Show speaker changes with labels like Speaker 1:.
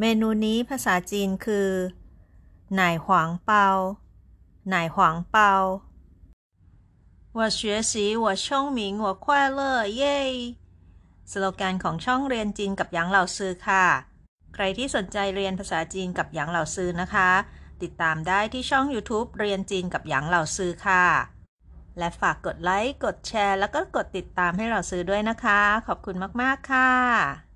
Speaker 1: เมนูนี้ภาษาจีนคือหน่ายหวางเปาหน่ายหวางเปา我学习我聪明我快乐เย้สโลแกนของช่องเรียนจีนกับหยางเหล่าซือค่ะ ใครที่สนใจเรียนภาษาจีนกับหยางเหล่าซือนะคะ ติดตามได้ที่ช่อง YouTube เรียนจีนกับหยางเหล่าซือค่ะ และฝากกดไลค์ กดแชร์ แล้วก็กดติดตามให้เราซื้อด้วยนะคะ ขอบคุณมาก ๆ ค่ะ